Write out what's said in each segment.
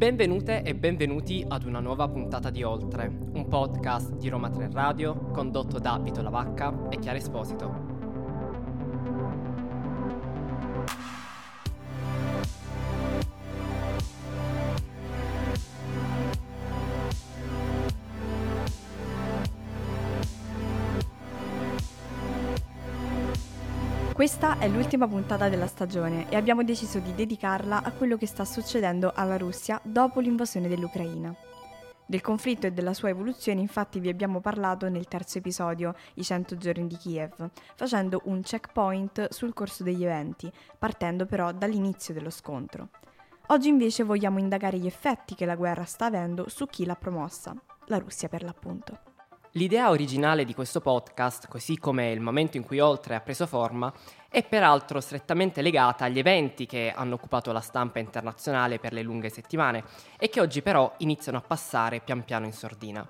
Benvenute e benvenuti ad una nuova puntata di Oltre, un podcast di Roma 3 Radio condotto da Vito Lavacca e Chiara Esposito. Questa è l'ultima puntata della stagione e abbiamo deciso di dedicarla a quello che sta succedendo alla Russia dopo l'invasione dell'Ucraina. Del conflitto e della sua evoluzione infatti vi abbiamo parlato nel terzo episodio, I 100 giorni di Kiev, facendo un checkpoint sul corso degli eventi, partendo però dall'inizio dello scontro. Oggi invece vogliamo indagare gli effetti che la guerra sta avendo su chi l'ha promossa, la Russia per l'appunto. L'idea originale di questo podcast, così come il momento in cui Oltre ha preso forma, è peraltro strettamente legata agli eventi che hanno occupato la stampa internazionale per le lunghe settimane e che oggi però iniziano a passare pian piano in sordina.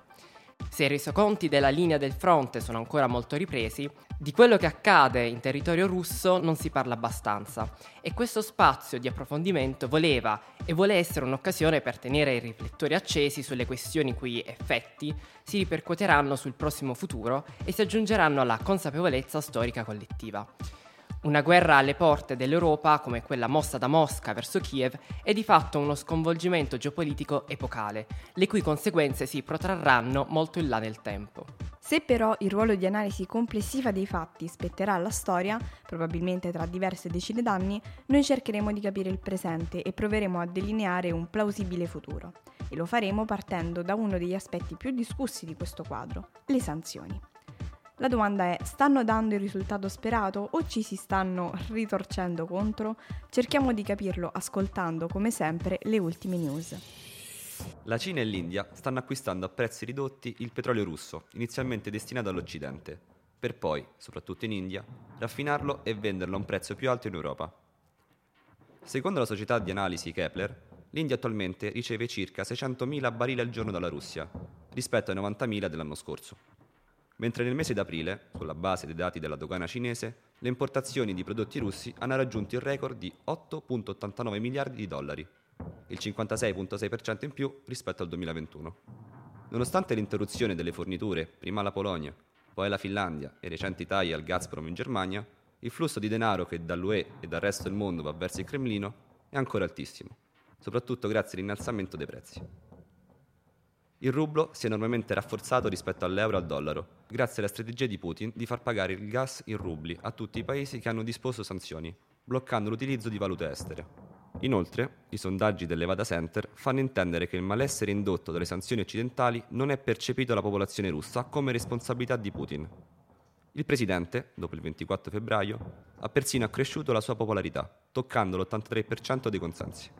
Se i resoconti della linea del fronte sono ancora molto ripresi, di quello che accade in territorio russo non si parla abbastanza e questo spazio di approfondimento voleva e vuole essere un'occasione per tenere i riflettori accesi sulle questioni cui effetti si ripercuoteranno sul prossimo futuro e si aggiungeranno alla consapevolezza storica collettiva. Una guerra alle porte dell'Europa, come quella mossa da Mosca verso Kiev, è di fatto uno sconvolgimento geopolitico epocale, le cui conseguenze si protrarranno molto in là nel tempo. Se però il ruolo di analisi complessiva dei fatti spetterà alla storia, probabilmente tra diverse decine d'anni, noi cercheremo di capire il presente e proveremo a delineare un plausibile futuro. E lo faremo partendo da uno degli aspetti più discussi di questo quadro, le sanzioni. La domanda è, stanno dando il risultato sperato o ci si stanno ritorcendo contro? Cerchiamo di capirlo ascoltando, come sempre, le ultime news. La Cina e l'India stanno acquistando a prezzi ridotti il petrolio russo, inizialmente destinato all'Occidente, per poi, soprattutto in India, raffinarlo e venderlo a un prezzo più alto in Europa. Secondo la società di analisi Kepler, l'India attualmente riceve circa 600.000 barili al giorno dalla Russia, rispetto ai 90.000 dell'anno scorso mentre nel mese d'aprile, sulla base dei dati della dogana cinese, le importazioni di prodotti russi hanno raggiunto il record di 8,89 miliardi di dollari, il 56,6% in più rispetto al 2021. Nonostante l'interruzione delle forniture, prima alla Polonia, poi alla Finlandia e recenti tagli al Gazprom in Germania, il flusso di denaro che dall'UE e dal resto del mondo va verso il Cremlino è ancora altissimo, soprattutto grazie all'innalzamento dei prezzi. Il rublo si è enormemente rafforzato rispetto all'euro e al dollaro, grazie alla strategia di Putin di far pagare il gas in rubli a tutti i paesi che hanno disposto sanzioni, bloccando l'utilizzo di valute estere. Inoltre, i sondaggi del Levada Center fanno intendere che il malessere indotto dalle sanzioni occidentali non è percepito dalla popolazione russa come responsabilità di Putin. Il presidente, dopo il 24 febbraio, ha persino accresciuto la sua popolarità, toccando l'83% dei consensi.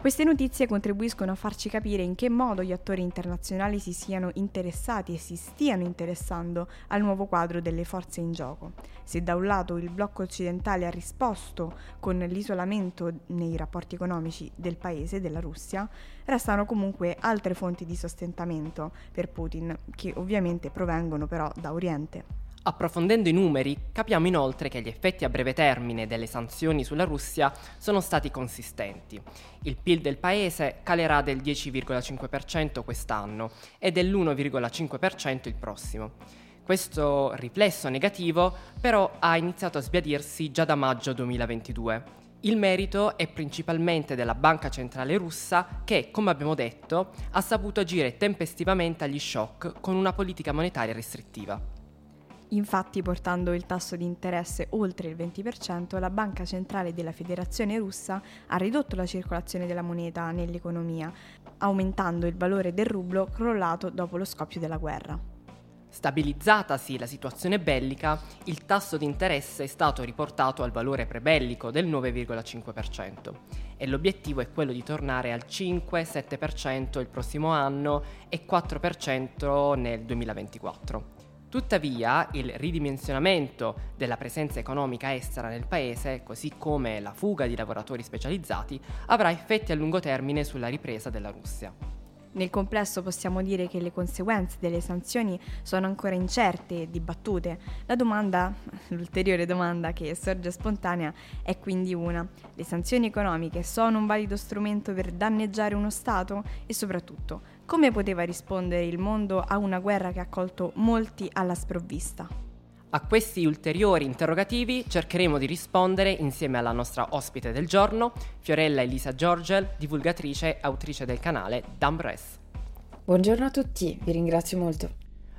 Queste notizie contribuiscono a farci capire in che modo gli attori internazionali si siano interessati e si stiano interessando al nuovo quadro delle forze in gioco. Se da un lato il blocco occidentale ha risposto con l'isolamento nei rapporti economici del paese, della Russia, restano comunque altre fonti di sostentamento per Putin, che ovviamente provengono però da Oriente. Approfondendo i numeri, capiamo inoltre che gli effetti a breve termine delle sanzioni sulla Russia sono stati consistenti. Il PIL del paese calerà del 10,5% quest'anno e dell'1,5% il prossimo. Questo riflesso negativo però ha iniziato a sbiadirsi già da maggio 2022. Il merito è principalmente della Banca Centrale russa che, come abbiamo detto, ha saputo agire tempestivamente agli shock con una politica monetaria restrittiva. Infatti, portando il tasso di interesse oltre il 20%, la Banca Centrale della Federazione russa ha ridotto la circolazione della moneta nell'economia, aumentando il valore del rublo crollato dopo lo scoppio della guerra. Stabilizzatasi la situazione bellica, il tasso di interesse è stato riportato al valore prebellico del 9,5% e l'obiettivo è quello di tornare al 5-7% il prossimo anno e 4% nel 2024. Tuttavia, il ridimensionamento della presenza economica estera nel paese, così come la fuga di lavoratori specializzati, avrà effetti a lungo termine sulla ripresa della Russia. Nel complesso possiamo dire che le conseguenze delle sanzioni sono ancora incerte e dibattute. La domanda, l'ulteriore domanda che sorge spontanea è quindi una. Le sanzioni economiche sono un valido strumento per danneggiare uno Stato? E soprattutto, come poteva rispondere il mondo a una guerra che ha colto molti alla sprovvista? A questi ulteriori interrogativi cercheremo di rispondere insieme alla nostra ospite del giorno, Fiorella Elisa Giorgel, divulgatrice e autrice del canale Dumbress. Buongiorno a tutti, vi ringrazio molto.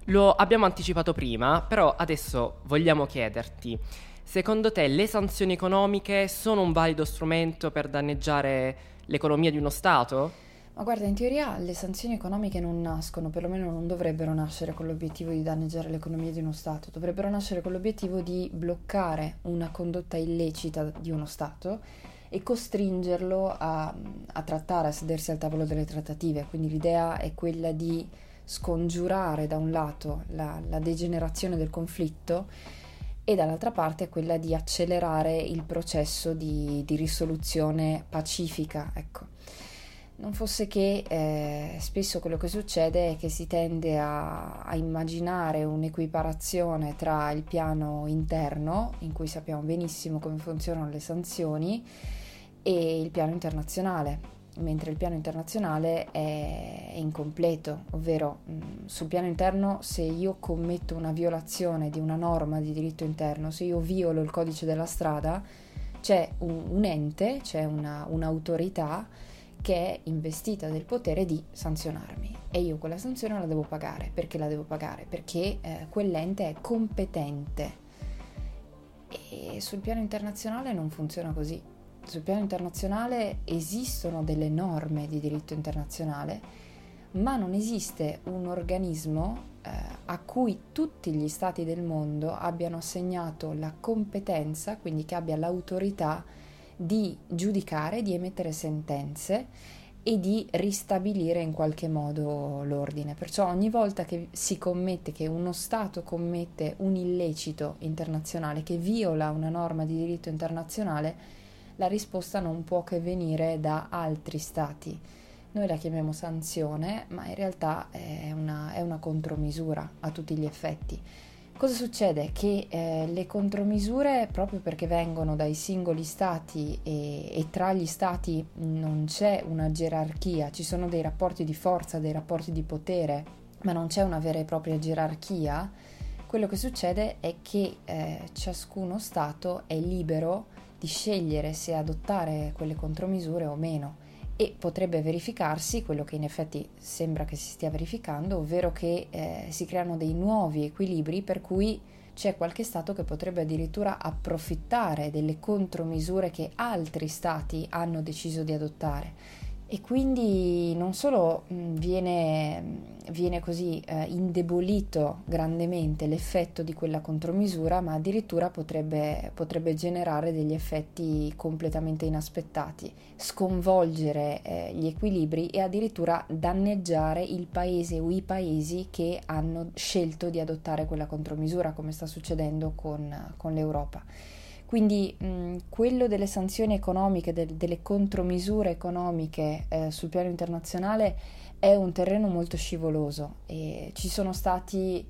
Lo abbiamo anticipato prima, però adesso vogliamo chiederti, secondo te le sanzioni economiche sono un valido strumento per danneggiare l'economia di uno Stato? Ma guarda, in teoria le sanzioni economiche non nascono, perlomeno non dovrebbero nascere con l'obiettivo di danneggiare l'economia di uno Stato, dovrebbero nascere con l'obiettivo di bloccare una condotta illecita di uno Stato e costringerlo a, a trattare, a sedersi al tavolo delle trattative. Quindi l'idea è quella di scongiurare da un lato la, la degenerazione del conflitto e dall'altra parte è quella di accelerare il processo di, di risoluzione pacifica. Ecco non fosse che eh, spesso quello che succede è che si tende a, a, immaginare un'equiparazione tra il piano interno, in cui sappiamo benissimo come funzionano le sanzioni, e il piano internazionale, mentre il piano internazionale è, è incompleto, ovvero mh, mm, sul piano interno se io commetto una violazione di una norma di diritto interno, se io violo il codice della strada, c'è un, un ente, c'è una, un'autorità, che è investita del potere di sanzionarmi e io quella sanzione la devo pagare. Perché la devo pagare? Perché eh, quell'ente è competente e sul piano internazionale non funziona così. Sul piano internazionale esistono delle norme di diritto internazionale, ma non esiste un organismo eh, a cui tutti gli stati del mondo abbiano assegnato la competenza, quindi che abbia l'autorità di giudicare, di emettere sentenze e di ristabilire in qualche modo l'ordine. Perciò ogni volta che si commette, che uno Stato commette un illecito internazionale che viola una norma di diritto internazionale, la risposta non può che venire da altri Stati. Noi la chiamiamo sanzione, ma in realtà è una, è una contromisura a tutti gli effetti. Cosa succede? Che eh, le contromisure, proprio perché vengono dai singoli stati e, e, tra gli stati non c'è una gerarchia, ci sono dei rapporti di forza, dei rapporti di potere, ma non c'è una vera e propria gerarchia, quello che succede è che eh, ciascuno Stato è libero di scegliere se adottare quelle contromisure o meno e potrebbe verificarsi quello che in effetti sembra che si stia verificando, ovvero che eh, si creano dei nuovi equilibri per cui c'è qualche Stato che potrebbe addirittura approfittare delle contromisure che altri Stati hanno deciso di adottare e quindi non solo viene, viene così eh, indebolito grandemente l'effetto di quella contromisura, ma addirittura potrebbe, potrebbe generare degli effetti completamente inaspettati, sconvolgere eh, gli equilibri e addirittura danneggiare il paese o i paesi che hanno scelto di adottare quella contromisura, come sta succedendo con, con l'Europa. Quindi mh, quello delle sanzioni economiche, del, delle contromisure economiche eh, sul piano internazionale è un terreno molto scivoloso e ci sono stati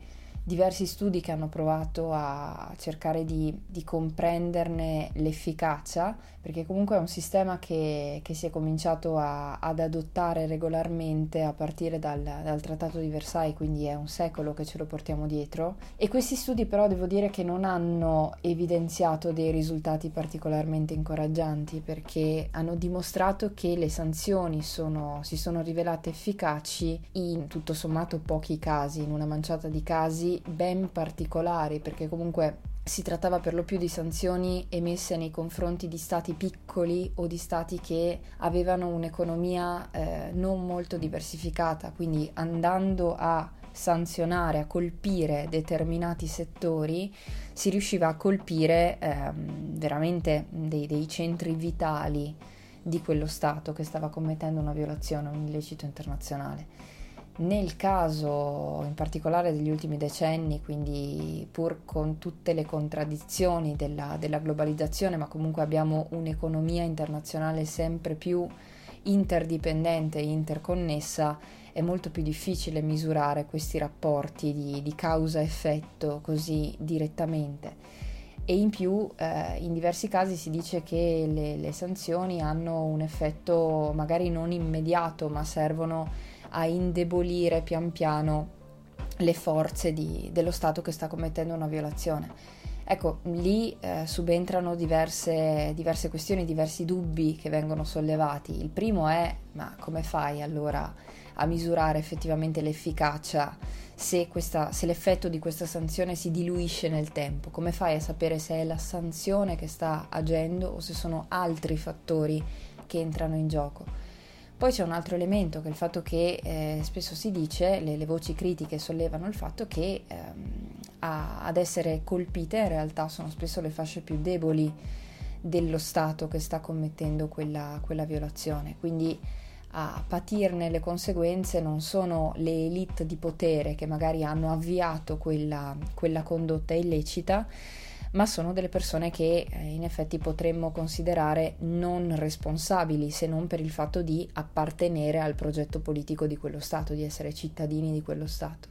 diversi studi che hanno provato a cercare di, di comprenderne l'efficacia, perché comunque è un sistema che, che si è cominciato a, ad adottare regolarmente a partire dal, dal, Trattato di Versailles, quindi è un secolo che ce lo portiamo dietro. E questi studi però devo dire che non hanno evidenziato dei risultati particolarmente incoraggianti, perché hanno dimostrato che le sanzioni sono, si sono rivelate efficaci in tutto sommato pochi casi, in una manciata di casi ben particolari, perché comunque si trattava per lo più di sanzioni emesse nei confronti di stati piccoli o di stati che avevano un'economia eh, non molto diversificata, quindi andando a sanzionare, a colpire determinati settori, si riusciva a colpire eh, veramente dei, dei centri vitali di quello Stato che stava commettendo una violazione, un illecito internazionale. Nel caso in particolare degli ultimi decenni, quindi pur con tutte le contraddizioni della, della globalizzazione, ma comunque abbiamo un'economia internazionale sempre più interdipendente e interconnessa, è molto più difficile misurare questi rapporti di, di causa-effetto così direttamente. E in più, eh, in diversi casi si dice che le, le sanzioni hanno un effetto magari non immediato, ma servono a indebolire pian piano le forze di, dello Stato che sta commettendo una violazione. Ecco, lì eh, subentrano diverse, diverse, questioni, diversi dubbi che vengono sollevati. Il primo è, ma come fai allora a misurare effettivamente l'efficacia se, questa, se l'effetto di questa sanzione si diluisce nel tempo? Come fai a sapere se è la sanzione che sta agendo o se sono altri fattori che entrano in gioco? Poi c'è un altro elemento che è il fatto che eh, spesso si dice, le, le, voci critiche sollevano il fatto che ehm, a, ad essere colpite in realtà sono spesso le fasce più deboli dello Stato che sta commettendo quella, quella violazione. Quindi a patirne le conseguenze non sono le elite di potere che magari hanno avviato quella, quella condotta illecita, ma sono delle persone che eh, in effetti potremmo considerare non responsabili se non per il fatto di appartenere al progetto politico di quello Stato, di essere cittadini di quello Stato.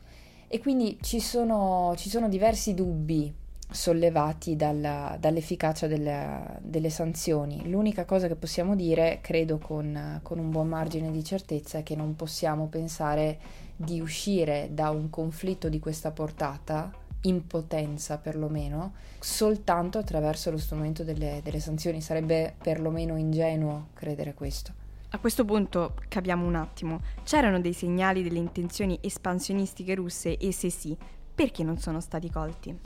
E quindi ci sono, ci sono diversi dubbi sollevati dalla, dall'efficacia delle, delle, sanzioni. L'unica cosa che possiamo dire, credo con, con, un buon margine di certezza, è che non possiamo pensare di uscire da un conflitto di questa portata, in potenza perlomeno, soltanto attraverso lo strumento delle, delle sanzioni. Sarebbe perlomeno ingenuo credere questo. A questo punto capiamo un attimo, c'erano dei segnali delle intenzioni espansionistiche russe e se sì, perché non sono stati colti?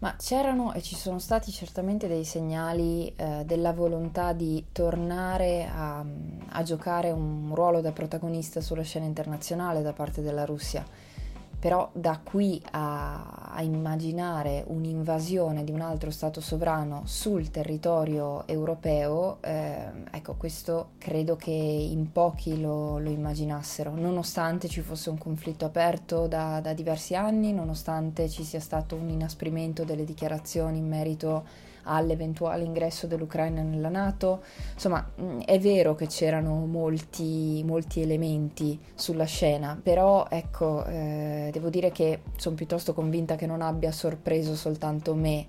Ma c'erano e ci sono stati certamente dei segnali eh, della volontà di tornare a, a giocare un ruolo da protagonista sulla scena internazionale da parte della Russia però da qui a, a, immaginare un'invasione di un altro Stato sovrano sul territorio europeo, eh, ecco questo credo che in pochi lo, lo, immaginassero, nonostante ci fosse un conflitto aperto da, da diversi anni, nonostante ci sia stato un inasprimento delle dichiarazioni in merito all'eventuale ingresso dell'Ucraina nella Nato. Insomma, mm, è vero che c'erano molti, molti elementi sulla scena, però ecco, eh, devo dire che sono piuttosto convinta che non abbia sorpreso soltanto me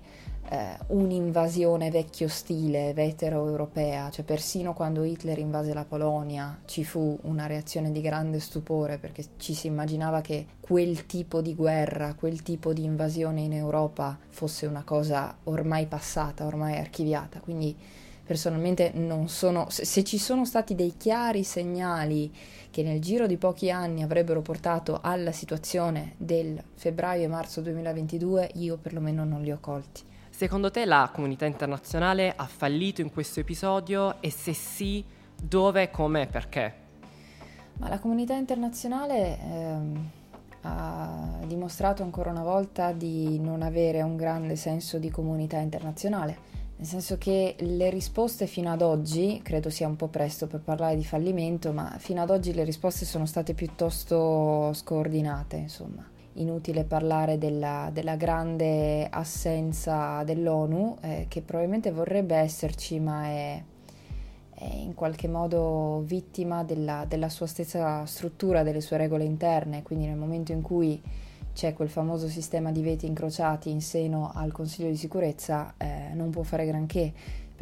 eh, un'invasione vecchio stile, vetero-europea, cioè persino quando Hitler invase la Polonia ci fu una reazione di grande stupore perché ci si immaginava che quel tipo di guerra, quel tipo di invasione in Europa fosse una cosa ormai passata, ormai archiviata, quindi personalmente non sono se, ci sono stati dei chiari segnali che nel giro di pochi anni avrebbero portato alla situazione del febbraio e marzo 2022 io perlomeno non li ho colti. Secondo te la comunità internazionale ha fallito in questo episodio? E se sì, dove, come e perché? Ma la comunità internazionale ehm, ha dimostrato ancora una volta di non avere un grande senso di comunità internazionale, nel senso che le risposte fino ad oggi, credo sia un po' presto per parlare di fallimento, ma fino ad oggi le risposte sono state piuttosto scordinate, insomma inutile parlare della, della grande assenza dell'ONU, eh, che probabilmente vorrebbe esserci, ma è, è in qualche modo vittima della, della, sua stessa struttura, delle sue regole interne, quindi nel momento in cui c'è quel famoso sistema di veti incrociati in seno al Consiglio di sicurezza, eh, non può fare granché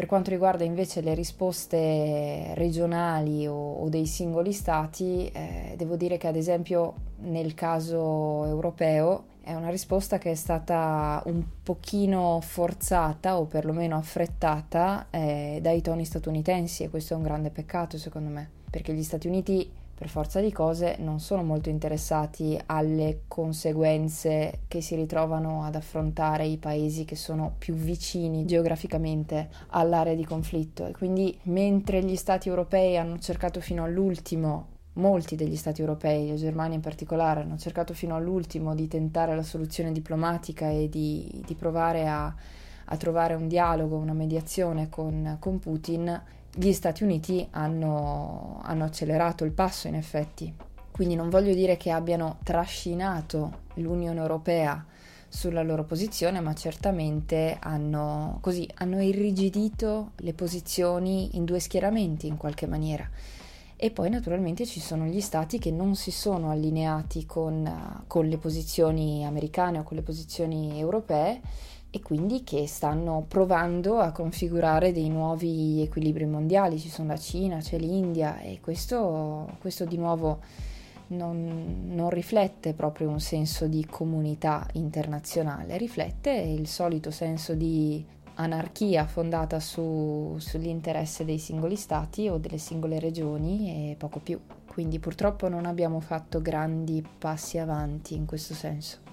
per quanto riguarda invece le risposte regionali o, o dei singoli stati, eh, devo dire che ad esempio nel caso europeo è una risposta che è stata un pochino forzata o perlomeno affrettata eh, dai toni statunitensi e questo è un grande peccato secondo me, perché gli Stati Uniti per forza di cose non sono molto interessati alle conseguenze che si ritrovano ad affrontare i paesi che sono più vicini geograficamente all'area di conflitto. E quindi mentre gli stati europei hanno cercato fino all'ultimo molti degli stati europei, la Germania in particolare, hanno cercato fino all'ultimo di tentare la soluzione diplomatica e di, di provare a, a, trovare un dialogo, una mediazione con, con Putin, gli Stati Uniti hanno, hanno accelerato il passo in effetti. Quindi non voglio dire che abbiano trascinato l'Unione Europea sulla loro posizione, ma certamente hanno, così, hanno irrigidito le posizioni in due schieramenti in qualche maniera. E poi naturalmente ci sono gli stati che non si sono allineati con, con le posizioni americane o con le posizioni europee e quindi che stanno provando a configurare dei nuovi equilibri mondiali. Ci sono la Cina, c'è l'India e questo, questo di nuovo non, non, riflette proprio un senso di comunità internazionale, riflette il solito senso di anarchia fondata su, sull'interesse dei singoli stati o delle singole regioni e poco più. Quindi purtroppo non abbiamo fatto grandi passi avanti in questo senso.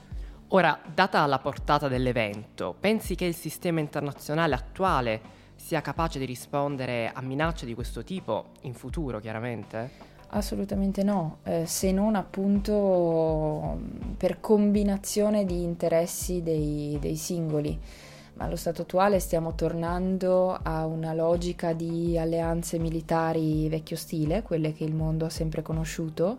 Ora, data la portata dell'evento, pensi che il sistema internazionale attuale sia capace di rispondere a minacce di questo tipo in futuro, chiaramente? Assolutamente no, eh, se non appunto per combinazione di interessi dei, dei singoli. Ma allo stato attuale stiamo tornando a una logica di alleanze militari vecchio stile, quelle che il mondo ha sempre conosciuto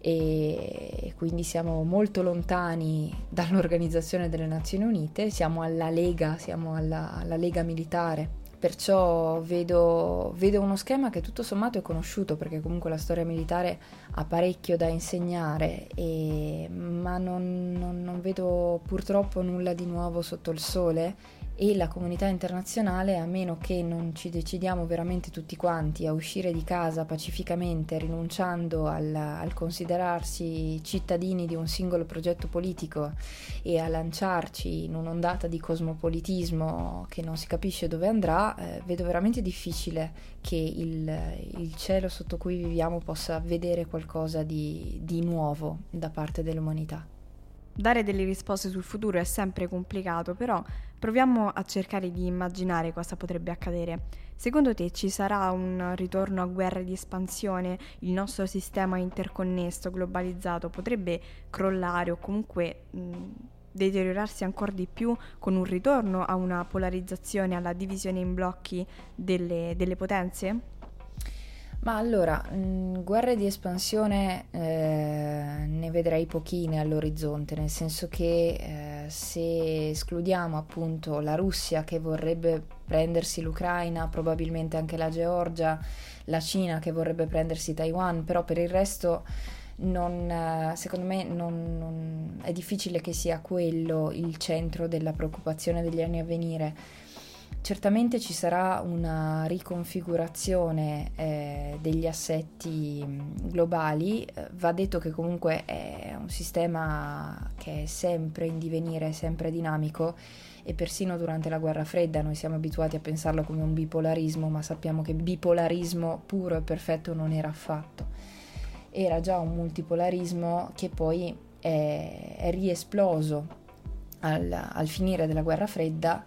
e quindi siamo molto lontani dall'Organizzazione delle Nazioni Unite, siamo alla Lega, siamo alla, alla Lega militare. Perciò vedo, vedo, uno schema che tutto sommato è conosciuto perché comunque la storia militare ha parecchio da insegnare, e, ma non, non, non vedo purtroppo nulla di nuovo sotto il sole e la comunità internazionale, a meno che non ci decidiamo veramente tutti quanti a uscire di casa pacificamente, rinunciando al, al, considerarsi cittadini di un singolo progetto politico e a lanciarci in un'ondata di cosmopolitismo che non si capisce dove andrà, eh, vedo veramente difficile che il, il, cielo sotto cui viviamo possa vedere qualcosa di, di nuovo da parte dell'umanità. Dare delle risposte sul futuro è sempre complicato, però proviamo a cercare di immaginare cosa potrebbe accadere. Secondo te ci sarà un ritorno a guerre di espansione? Il nostro sistema interconnesso, globalizzato, potrebbe crollare o comunque mh, deteriorarsi ancora di più con un ritorno a una polarizzazione, alla divisione in blocchi delle, delle potenze? Ma allora, mh, mm, guerre di espansione eh, ne vedrei pochine all'orizzonte, nel senso che eh, se escludiamo appunto la Russia che vorrebbe prendersi l'Ucraina, probabilmente anche la Georgia, la Cina che vorrebbe prendersi Taiwan, però per il resto non, eh, secondo me non, non, è difficile che sia quello il centro della preoccupazione degli anni a venire Certamente ci sarà una riconfigurazione eh, degli assetti globali, eh, va detto che comunque è un sistema che è sempre in divenire, sempre dinamico e persino durante la guerra fredda noi siamo abituati a pensarlo come un bipolarismo, ma sappiamo che bipolarismo puro e perfetto non era affatto. Era già un multipolarismo che poi è, è riesploso al, al finire della guerra fredda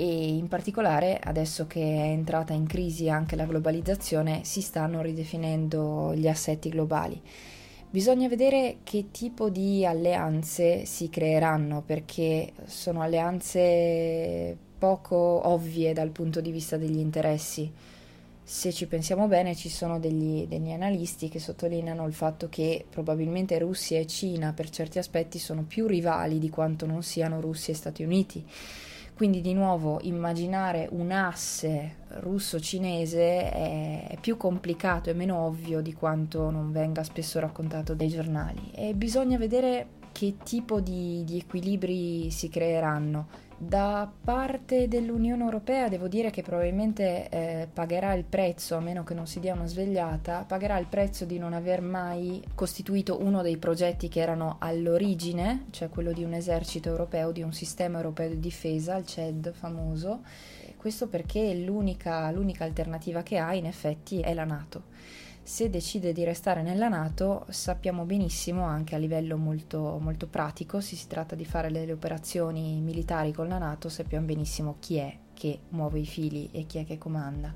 e in particolare adesso che è entrata in crisi anche la globalizzazione si stanno ridefinendo gli assetti globali. Bisogna vedere che tipo di alleanze si creeranno perché sono alleanze poco ovvie dal punto di vista degli interessi. Se ci pensiamo bene ci sono degli, degli analisti che sottolineano il fatto che probabilmente Russia e Cina per certi aspetti sono più rivali di quanto non siano Russia e Stati Uniti quindi di nuovo immaginare un asse russo-cinese è, più complicato e meno ovvio di quanto non venga spesso raccontato dai giornali. E bisogna vedere che tipo di, di equilibri si creeranno da parte dell'Unione Europea devo dire che probabilmente eh, pagherà il prezzo, a meno che non si dia una svegliata, pagherà il prezzo di non aver mai costituito uno dei progetti che erano all'origine, cioè quello di un esercito europeo, di un sistema europeo di difesa, il CED famoso. Questo perché l'unica, l'unica alternativa che ha in effetti è la Nato se decide di restare nella Nato, sappiamo benissimo anche a livello molto, molto pratico, se si tratta di fare delle operazioni militari con la Nato, sappiamo benissimo chi è che muove i fili e chi è che comanda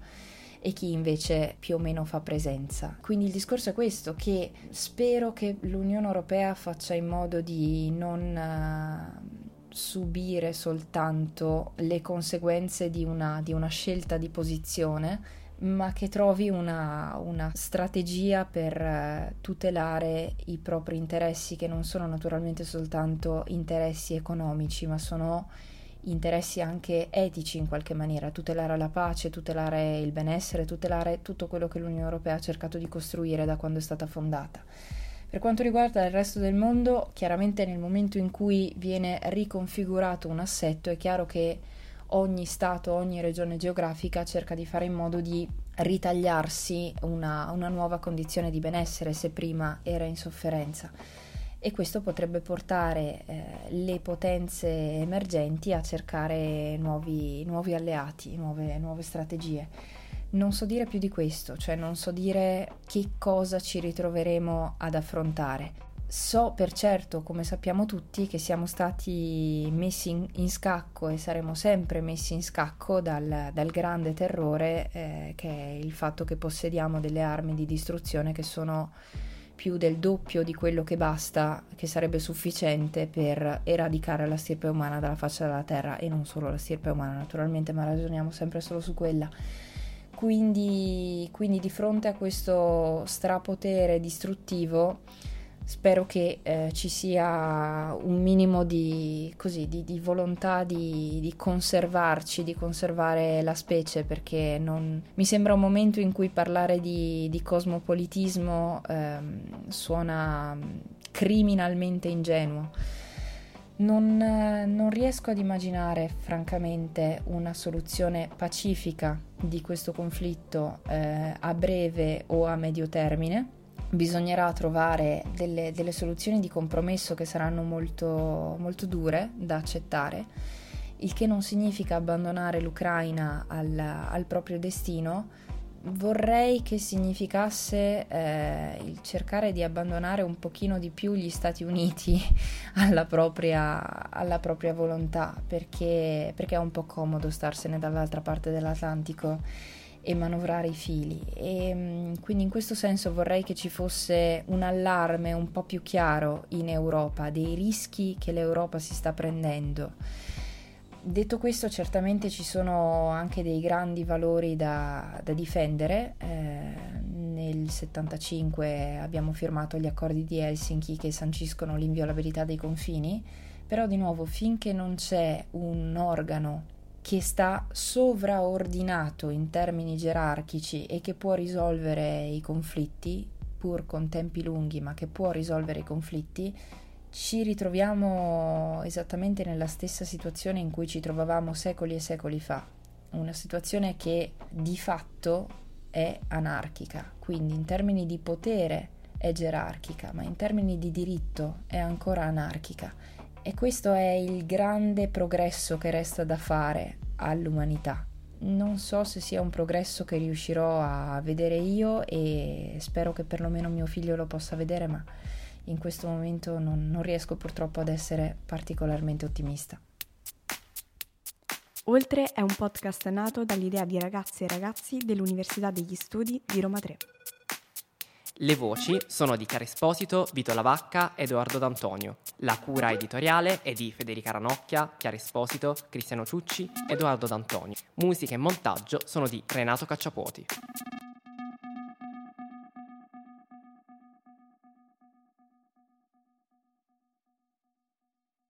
e chi invece più o meno fa presenza. Quindi il discorso è questo, che spero che l'Unione Europea faccia in modo di non uh, subire soltanto le conseguenze di una, di una scelta di posizione, ma che trovi una, una strategia per eh, tutelare i propri interessi, che non sono naturalmente soltanto interessi economici, ma sono interessi anche etici in qualche maniera, tutelare la pace, tutelare il benessere, tutelare tutto quello che l'Unione Europea ha cercato di costruire da quando è stata fondata. Per quanto riguarda il resto del mondo, chiaramente nel momento in cui viene riconfigurato un assetto è chiaro che ogni Stato, ogni regione geografica cerca di fare in modo di ritagliarsi una, una nuova condizione di benessere se prima era in sofferenza e questo potrebbe portare eh, le potenze emergenti a cercare nuovi, nuovi alleati, nuove, nuove, strategie. Non so dire più di questo, cioè non so dire che cosa ci ritroveremo ad affrontare. So per certo, come sappiamo tutti, che siamo stati messi in, in scacco e saremo sempre messi in scacco dal, dal grande terrore eh, che è il fatto che possediamo delle armi di distruzione che sono più del doppio di quello che basta, che sarebbe sufficiente per eradicare la stirpe umana dalla faccia della terra e non solo la stirpe umana naturalmente, ma ragioniamo sempre solo su quella. Quindi, quindi di fronte a questo strapotere distruttivo spero che eh, ci sia un minimo di, così, di, di volontà di, di, conservarci, di conservare la specie, perché non... mi sembra un momento in cui parlare di, cosmopolitismo ehm, suona criminalmente ingenuo. Non, non, riesco ad immaginare francamente una soluzione pacifica di questo conflitto eh, a breve o a medio termine bisognerà trovare delle, delle, soluzioni di compromesso che saranno molto, molto dure da accettare, il che non significa abbandonare l'Ucraina al, al proprio destino, vorrei che significasse eh, il cercare di abbandonare un pochino di più gli Stati Uniti alla propria, alla propria volontà, perché, perché è un po' comodo starsene dall'altra parte dell'Atlantico e manovrare i fili e mm, quindi in questo senso vorrei che ci fosse un allarme un po' più chiaro in Europa dei rischi che l'Europa si sta prendendo. Detto questo, certamente ci sono anche dei grandi valori da, da difendere. Eh, nel 1975 abbiamo firmato gli accordi di Helsinki che sanciscono l'inviolabilità dei confini, però di nuovo finché non c'è un organo che sta sovraordinato in termini gerarchici e che può risolvere i conflitti, pur con tempi lunghi, ma che può risolvere i conflitti, ci ritroviamo esattamente nella stessa situazione in cui ci trovavamo secoli e secoli fa. Una situazione che di fatto è anarchica, quindi in termini di potere è gerarchica, ma in termini di diritto è ancora anarchica e questo è il grande progresso che resta da fare all'umanità. Non so se sia un progresso che riuscirò a vedere io e spero che perlomeno mio figlio lo possa vedere, ma in questo momento non, non riesco purtroppo ad essere particolarmente ottimista. Oltre è un podcast nato dall'idea di ragazze e ragazzi dell'Università degli Studi di Roma 3. Le voci sono di Chiara Esposito, Vito Lavacca Edoardo D'Antonio. La cura editoriale è di Federica Ranocchia, Chiara Esposito, Cristiano Ciucci, Edoardo D'Antonio. Musica e montaggio sono di Renato Cacciapuoti.